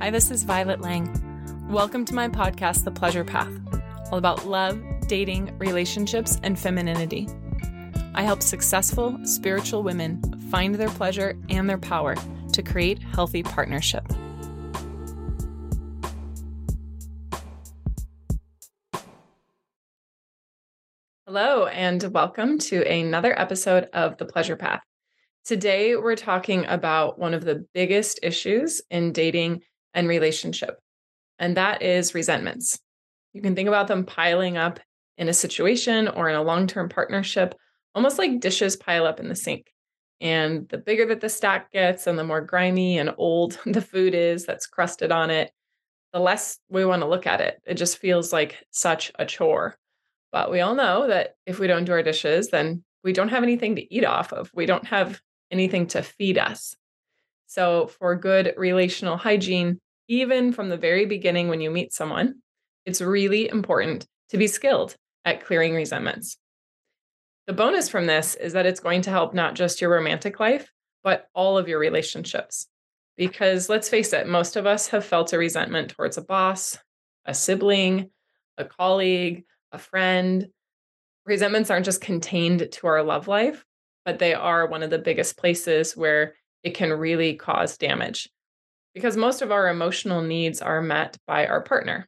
Hi, this is Violet Lang. Welcome to my podcast, The Pleasure Path, all about love, dating, relationships, and femininity. I help successful spiritual women find their pleasure and their power to create healthy partnership. Hello, and welcome to another episode of The Pleasure Path. Today, we're talking about one of the biggest issues in dating and relationship, and that is resentments. You can think about them piling up in a situation or in a long term partnership, almost like dishes pile up in the sink. And the bigger that the stack gets and the more grimy and old the food is that's crusted on it, the less we want to look at it. It just feels like such a chore. But we all know that if we don't do our dishes, then we don't have anything to eat off of. We don't have anything to feed us. So, for good relational hygiene, even from the very beginning when you meet someone, it's really important to be skilled at clearing resentments. The bonus from this is that it's going to help not just your romantic life, but all of your relationships. Because let's face it, most of us have felt a resentment towards a boss, a sibling, a colleague, a friend. Resentments aren't just contained to our love life, but they are one of the biggest places where it can really cause damage because most of our emotional needs are met by our partner.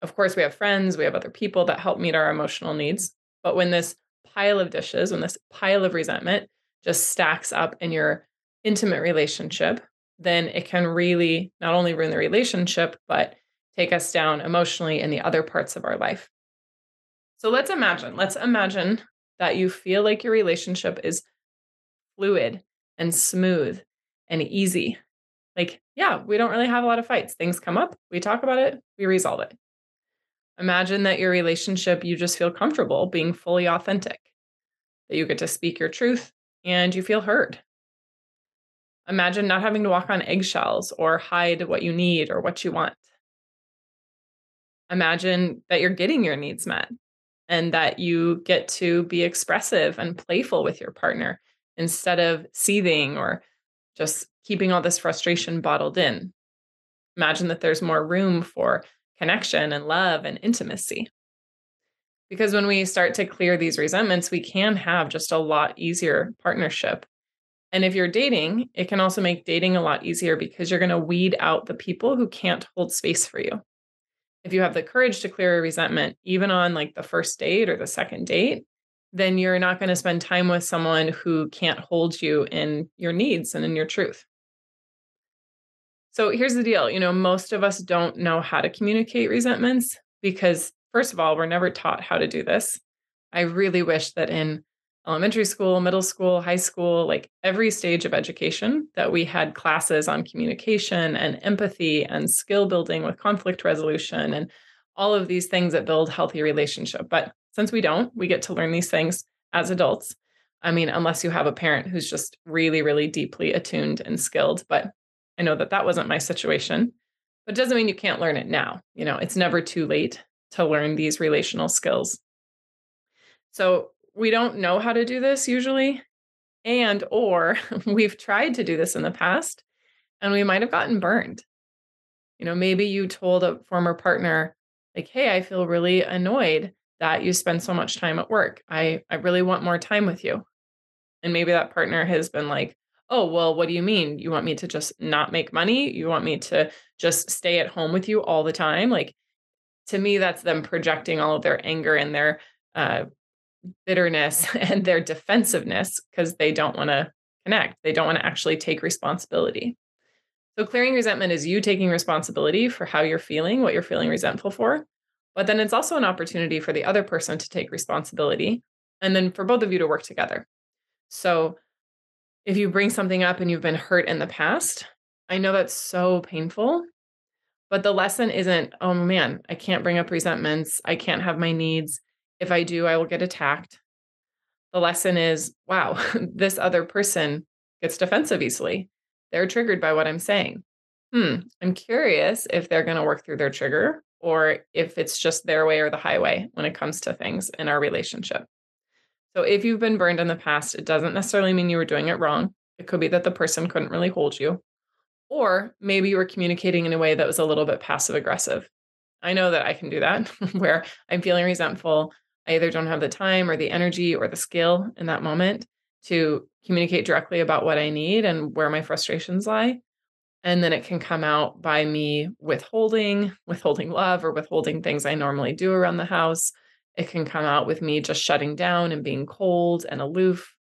Of course, we have friends, we have other people that help meet our emotional needs. But when this pile of dishes, when this pile of resentment just stacks up in your intimate relationship, then it can really not only ruin the relationship, but take us down emotionally in the other parts of our life. So let's imagine, let's imagine that you feel like your relationship is fluid and smooth and easy. Like, yeah, we don't really have a lot of fights. Things come up, we talk about it, we resolve it. Imagine that your relationship, you just feel comfortable being fully authentic, that you get to speak your truth and you feel heard. Imagine not having to walk on eggshells or hide what you need or what you want. Imagine that you're getting your needs met and that you get to be expressive and playful with your partner instead of seething or just keeping all this frustration bottled in. Imagine that there's more room for connection and love and intimacy. Because when we start to clear these resentments, we can have just a lot easier partnership. And if you're dating, it can also make dating a lot easier because you're going to weed out the people who can't hold space for you. If you have the courage to clear a resentment, even on like the first date or the second date, then you're not going to spend time with someone who can't hold you in your needs and in your truth. So here's the deal you know, most of us don't know how to communicate resentments because, first of all, we're never taught how to do this. I really wish that in elementary school, middle school, high school, like every stage of education, that we had classes on communication and empathy and skill building with conflict resolution and all of these things that build healthy relationship. But since we don't, we get to learn these things as adults. I mean, unless you have a parent who's just really, really deeply attuned and skilled. But I know that that wasn't my situation, but it doesn't mean you can't learn it now. You know, it's never too late to learn these relational skills. So we don't know how to do this usually and or we've tried to do this in the past and we might have gotten burned. You know, maybe you told a former partner like, "Hey, I feel really annoyed that you spend so much time at work. I I really want more time with you." And maybe that partner has been like, oh, well, what do you mean? You want me to just not make money? You want me to just stay at home with you all the time? Like, to me, that's them projecting all of their anger and their uh, bitterness and their defensiveness because they don't want to connect. They don't want to actually take responsibility. So, clearing resentment is you taking responsibility for how you're feeling, what you're feeling resentful for. But then it's also an opportunity for the other person to take responsibility and then for both of you to work together. So, if you bring something up and you've been hurt in the past, I know that's so painful. But the lesson isn't, oh man, I can't bring up resentments. I can't have my needs. If I do, I will get attacked. The lesson is, wow, this other person gets defensive easily. They're triggered by what I'm saying. Hmm, I'm curious if they're going to work through their trigger or if it's just their way or the highway when it comes to things in our relationship. So if you've been burned in the past, it doesn't necessarily mean you were doing it wrong. It could be that the person couldn't really hold you, Or maybe you were communicating in a way that was a little bit passive aggressive. I know that I can do that where I'm feeling resentful. I either don't have the time or the energy or the skill in that moment to communicate directly about what I need and where my frustrations lie. And then it can come out by me withholding, withholding love or withholding things I normally do around the house. It can come out with me just shutting down and being cold and aloof.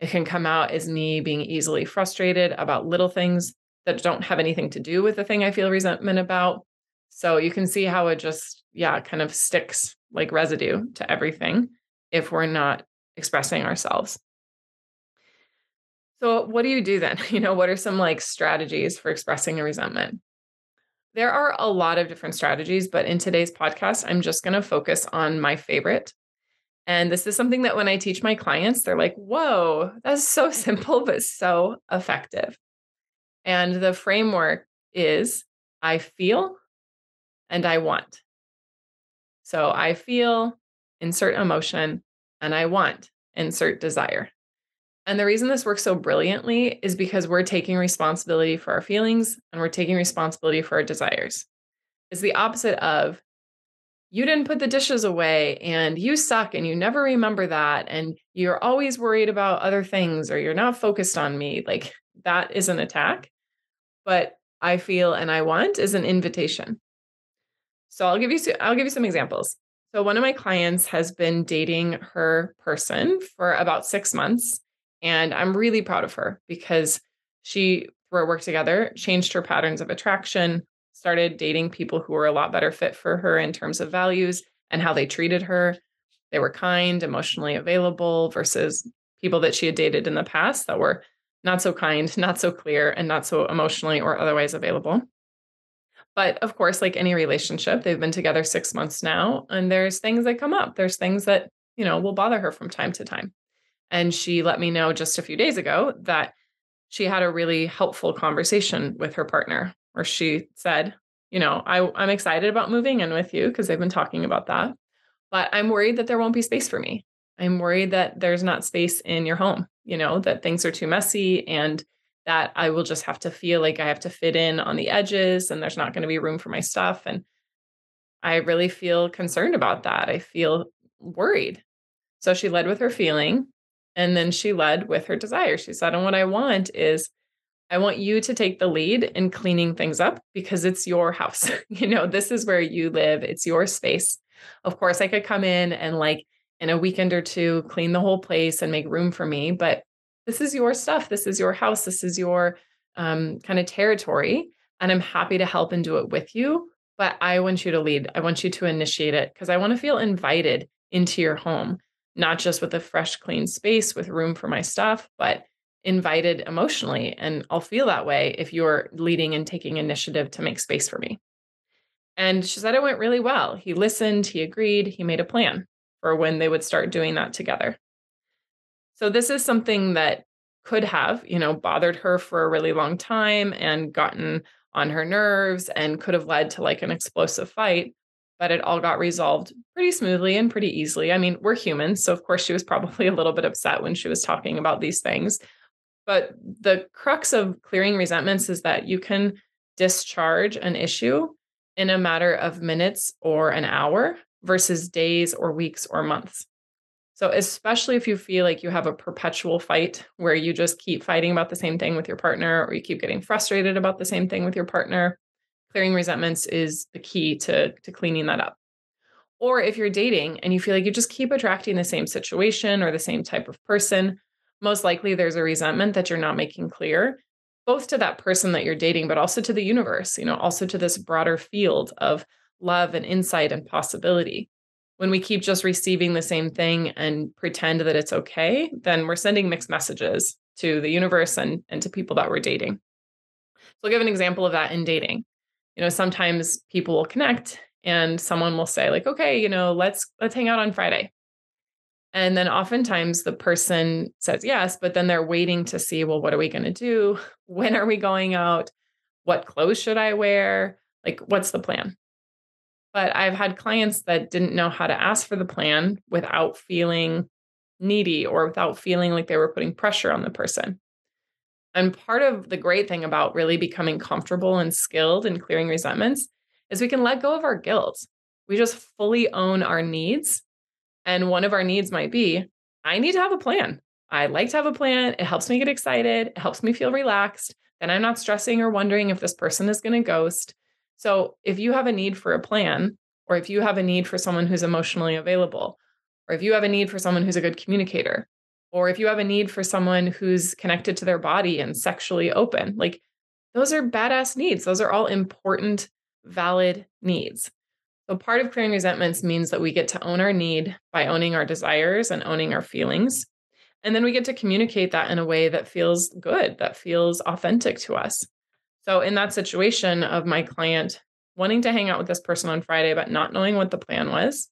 It can come out as me being easily frustrated about little things that don't have anything to do with the thing I feel resentment about. So you can see how it just, yeah, kind of sticks like residue to everything if we're not expressing ourselves. So, what do you do then? You know, what are some like strategies for expressing a resentment? There are a lot of different strategies, but in today's podcast, I'm just going to focus on my favorite. And this is something that when I teach my clients, they're like, whoa, that's so simple, but so effective. And the framework is I feel and I want. So I feel, insert emotion, and I want, insert desire. And the reason this works so brilliantly is because we're taking responsibility for our feelings and we're taking responsibility for our desires. It's the opposite of you didn't put the dishes away and you suck and you never remember that and you're always worried about other things or you're not focused on me. Like that is an attack. But I feel and I want is an invitation. So I'll give you I'll give you some examples. So one of my clients has been dating her person for about 6 months and I'm really proud of her because she, through our work together, changed her patterns of attraction, started dating people who were a lot better fit for her in terms of values and how they treated her. They were kind, emotionally available versus people that she had dated in the past that were not so kind, not so clear, and not so emotionally or otherwise available. But of course, like any relationship, they've been together six months now, and there's things that come up. There's things that, you know, will bother her from time to time. And she let me know just a few days ago that she had a really helpful conversation with her partner where she said, you know, I, I'm excited about moving in with you because they've been talking about that. But I'm worried that there won't be space for me. I'm worried that there's not space in your home, you know, that things are too messy and that I will just have to feel like I have to fit in on the edges and there's not going to be room for my stuff. And I really feel concerned about that. I feel worried. So she led with her feeling and then she led with her desire. She said, And what I want is, I want you to take the lead in cleaning things up because it's your house. you know, this is where you live, it's your space. Of course, I could come in and, like, in a weekend or two, clean the whole place and make room for me. But this is your stuff. This is your house. This is your um, kind of territory. And I'm happy to help and do it with you. But I want you to lead. I want you to initiate it because I want to feel invited into your home not just with a fresh, clean space with room for my stuff, but invited emotionally. And I'll feel that way if you're leading and taking initiative to make space for me. And she said it went really well. He listened, he agreed, he made a plan for when they would start doing that together. So this is something that could have, you know, bothered her for a really long time and gotten on her nerves and could have led to like an explosive fight but it all got resolved pretty smoothly and pretty easily. I mean, we're humans. So, of course, she was probably a little bit upset when she was talking about these things. But the crux of clearing resentments is that you can discharge an issue in a matter of minutes or an hour versus days or weeks or months. So, especially if you feel like you have a perpetual fight where you just keep fighting about the same thing with your partner, or you keep getting frustrated about the same thing with your partner, clearing resentments is the key to, to cleaning that up. Or if you're dating and you feel like you just keep attracting the same situation or the same type of person, most likely there's a resentment that you're not making clear, both to that person that you're dating, but also to the universe, you know, also to this broader field of love and insight and possibility. When we keep just receiving the same thing and pretend that it's okay, then we're sending mixed messages to the universe and, and to people that we're dating. So I'll give an example of that in dating you know sometimes people will connect and someone will say like okay you know let's let's hang out on friday. And then oftentimes the person says yes but then they're waiting to see well what are we going to do? When are we going out? What clothes should i wear? Like what's the plan? But i've had clients that didn't know how to ask for the plan without feeling needy or without feeling like they were putting pressure on the person And part of the great thing about really becoming comfortable and skilled in clearing resentments is we can let go of our guilt. We just fully own our needs. And one of our needs might be I need to have a plan. I like to have a plan. It helps me get excited, it helps me feel relaxed. Then I'm not stressing or wondering if this person is going to ghost. So if you have a need for a plan, or if you have a need for someone who's emotionally available, or if you have a need for someone who's a good communicator, or if you have a need for someone who's connected to their body and sexually open, like those are badass needs. Those are all important, valid needs. So, part of clearing resentments means that we get to own our need by owning our desires and owning our feelings. And then we get to communicate that in a way that feels good, that feels authentic to us. So, in that situation of my client wanting to hang out with this person on Friday, but not knowing what the plan was,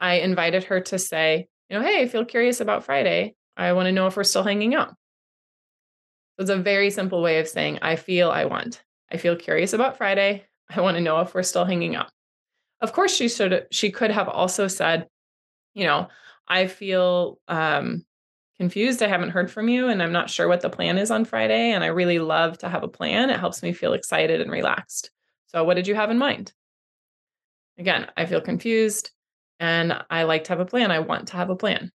I invited her to say, you know, hey, I feel curious about Friday. I want to know if we're still hanging out. So it's a very simple way of saying, I feel I want. I feel curious about Friday. I want to know if we're still hanging out. Of course, she should she could have also said, you know, I feel um, confused. I haven't heard from you, and I'm not sure what the plan is on Friday. And I really love to have a plan. It helps me feel excited and relaxed. So, what did you have in mind? Again, I feel confused and I like to have a plan. I want to have a plan.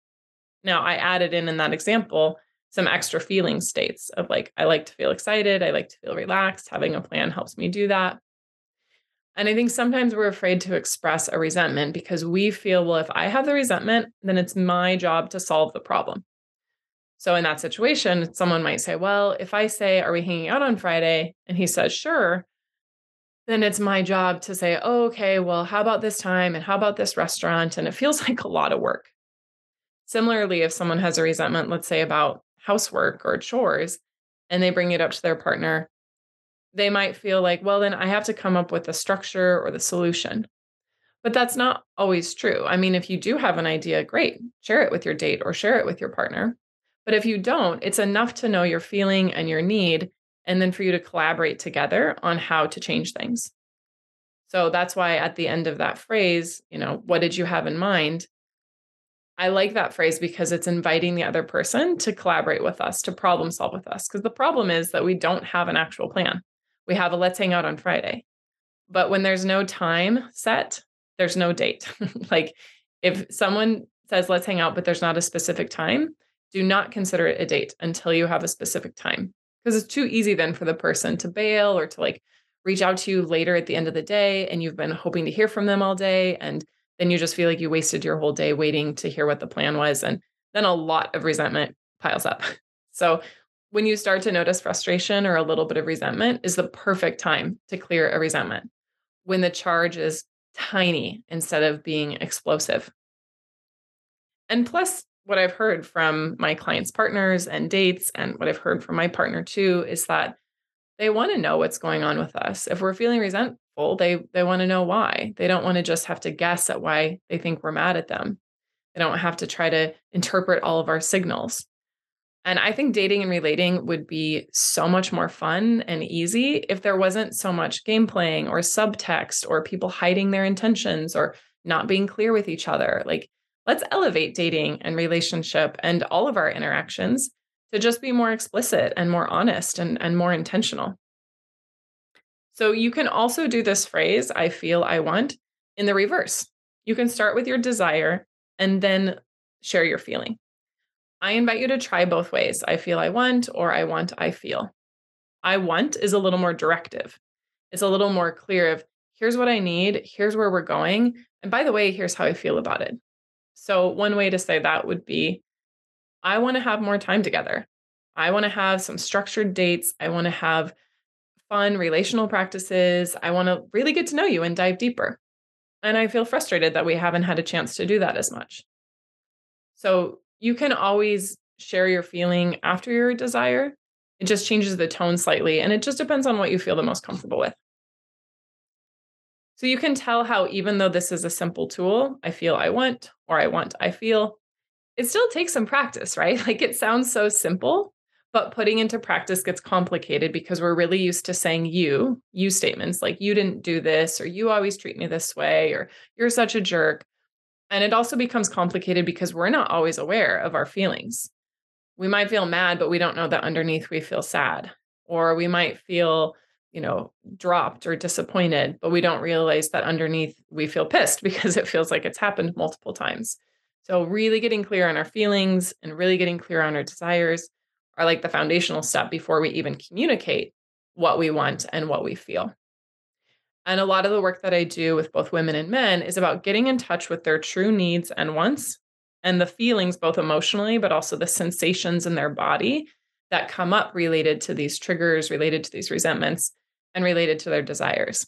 Now, I added in in that example some extra feeling states of like, I like to feel excited. I like to feel relaxed. Having a plan helps me do that. And I think sometimes we're afraid to express a resentment because we feel, well, if I have the resentment, then it's my job to solve the problem. So in that situation, someone might say, well, if I say, are we hanging out on Friday? And he says, sure. Then it's my job to say, oh, okay, well, how about this time? And how about this restaurant? And it feels like a lot of work. Similarly, if someone has a resentment, let's say about housework or chores, and they bring it up to their partner, they might feel like, well, then I have to come up with the structure or the solution. But that's not always true. I mean, if you do have an idea, great, share it with your date or share it with your partner. But if you don't, it's enough to know your feeling and your need, and then for you to collaborate together on how to change things. So that's why at the end of that phrase, you know, what did you have in mind? I like that phrase because it's inviting the other person to collaborate with us, to problem solve with us. Because the problem is that we don't have an actual plan. We have a let's hang out on Friday. But when there's no time set, there's no date. like if someone says let's hang out, but there's not a specific time, do not consider it a date until you have a specific time. Because it's too easy then for the person to bail or to like reach out to you later at the end of the day and you've been hoping to hear from them all day. And then you just feel like you wasted your whole day waiting to hear what the plan was. And then a lot of resentment piles up. So when you start to notice frustration or a little bit of resentment is the perfect time to clear a resentment when the charge is tiny instead of being explosive. And plus, what I've heard from my clients' partners and dates, and what I've heard from my partner too, is that they want to know what's going on with us. If we're feeling resentful, they they want to know why. They don't want to just have to guess at why they think we're mad at them. They don't have to try to interpret all of our signals. And I think dating and relating would be so much more fun and easy if there wasn't so much game playing or subtext or people hiding their intentions or not being clear with each other. Like, let's elevate dating and relationship and all of our interactions to just be more explicit and more honest and, and more intentional. So, you can also do this phrase, I feel I want, in the reverse. You can start with your desire and then share your feeling. I invite you to try both ways I feel I want or I want I feel. I want is a little more directive. It's a little more clear of here's what I need, here's where we're going. And by the way, here's how I feel about it. So, one way to say that would be I want to have more time together. I want to have some structured dates. I want to have fun relational practices. I want to really get to know you and dive deeper. And I feel frustrated that we haven't had a chance to do that as much. So, you can always share your feeling after your desire. It just changes the tone slightly, and it just depends on what you feel the most comfortable with. So you can tell how, even though this is a simple tool, I feel I want, or I want I feel, it still takes some practice, right? Like it sounds so simple, but putting into practice gets complicated because we're really used to saying you, you statements like you didn't do this, or you always treat me this way, or you're such a jerk. And it also becomes complicated because we're not always aware of our feelings. we might feel mad, but we don't know that underneath we feel sad. Or we might feel, you know, dropped or disappointed, but we don't realize that underneath we feel pissed because it feels like it's happened multiple times. So, really getting clear on our feelings and really getting clear on our desires are like the foundational step before we even communicate what we want and what we feel. And a lot of the work that I do with both women and men is about getting in touch with their true needs and wants and the feelings, both emotionally, but also the sensations in their body that come up related to these triggers, related to these resentments, and related to their desires.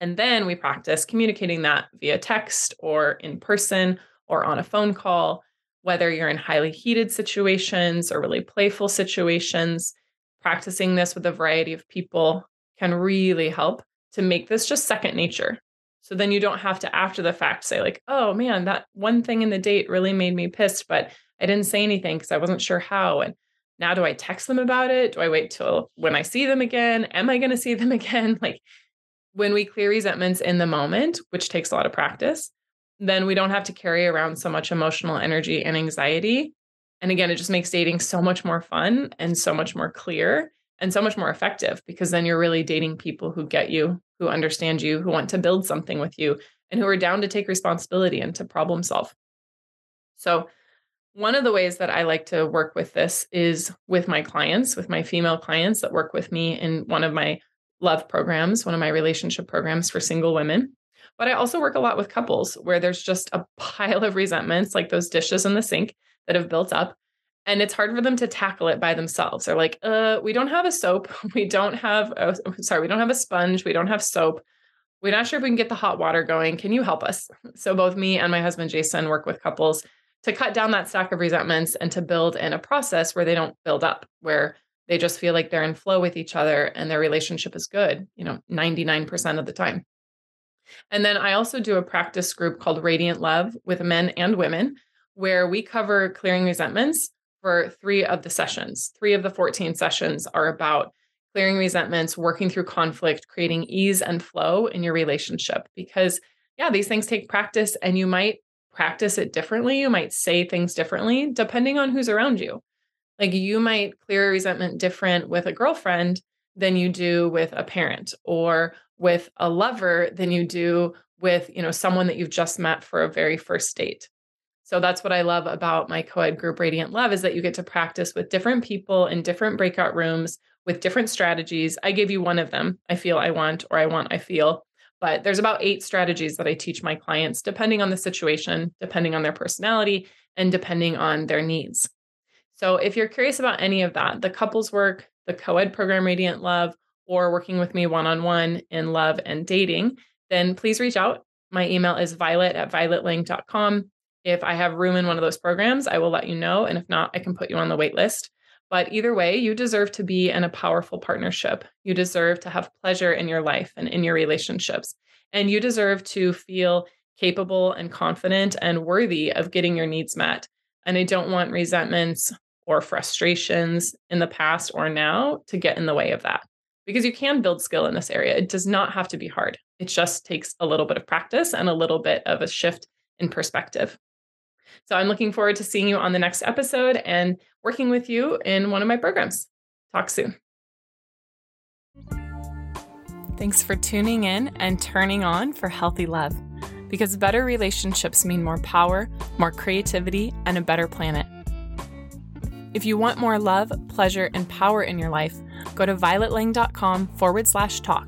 And then we practice communicating that via text or in person or on a phone call, whether you're in highly heated situations or really playful situations. Practicing this with a variety of people can really help to make this just second nature. So then you don't have to, after the fact, say, like, oh man, that one thing in the date really made me pissed, but I didn't say anything because I wasn't sure how. And now do I text them about it? Do I wait till when I see them again? Am I going to see them again? Like when we clear resentments in the moment, which takes a lot of practice, then we don't have to carry around so much emotional energy and anxiety. And again, it just makes dating so much more fun and so much more clear and so much more effective because then you're really dating people who get you, who understand you, who want to build something with you, and who are down to take responsibility and to problem solve. So, one of the ways that I like to work with this is with my clients, with my female clients that work with me in one of my love programs, one of my relationship programs for single women. But I also work a lot with couples where there's just a pile of resentments, like those dishes in the sink that have built up and it's hard for them to tackle it by themselves. They're like, uh, we don't have a soap. We don't have, a, sorry, we don't have a sponge. We don't have soap. We're not sure if we can get the hot water going. Can you help us? So both me and my husband, Jason, work with couples to cut down that stack of resentments and to build in a process where they don't build up, where they just feel like they're in flow with each other and their relationship is good, you know, 99% of the time. And then I also do a practice group called Radiant Love with men and women, where we cover clearing resentments for three of the sessions. Three of the 14 sessions are about clearing resentments, working through conflict, creating ease and flow in your relationship. Because, yeah, these things take practice and you might practice it differently. You might say things differently depending on who's around you. Like you might clear resentment different with a girlfriend than you do with a parent or with a lover than you do with, you know, someone that you've just met for a very first date. So that's what I love about my co-ed group Radiant Love is that you get to practice with different people in different breakout rooms with different strategies. I gave you one of them. I feel I want or I want I feel. But there's about 8 strategies that I teach my clients depending on the situation, depending on their personality, and depending on their needs. So if you're curious about any of that, the couples work, the co-ed program Radiant Love, or working with me one-on-one in love and dating, then please reach out. My email is violet at violetlang.com. If I have room in one of those programs, I will let you know. And if not, I can put you on the wait list. But either way, you deserve to be in a powerful partnership. You deserve to have pleasure in your life and in your relationships. And you deserve to feel capable and confident and worthy of getting your needs met. And I don't want resentments or frustrations in the past or now to get in the way of that because you can build skill in this area. It does not have to be hard, it just takes a little bit of practice and a little bit of a shift in perspective. So I'm looking forward to seeing you on the next episode and working with you in one of my programs. Talk soon. Thanks for tuning in and turning on for healthy love because better relationships mean more power, more creativity, and a better planet. If you want more love, pleasure, and power in your life, go to violetlang.com forward slash talk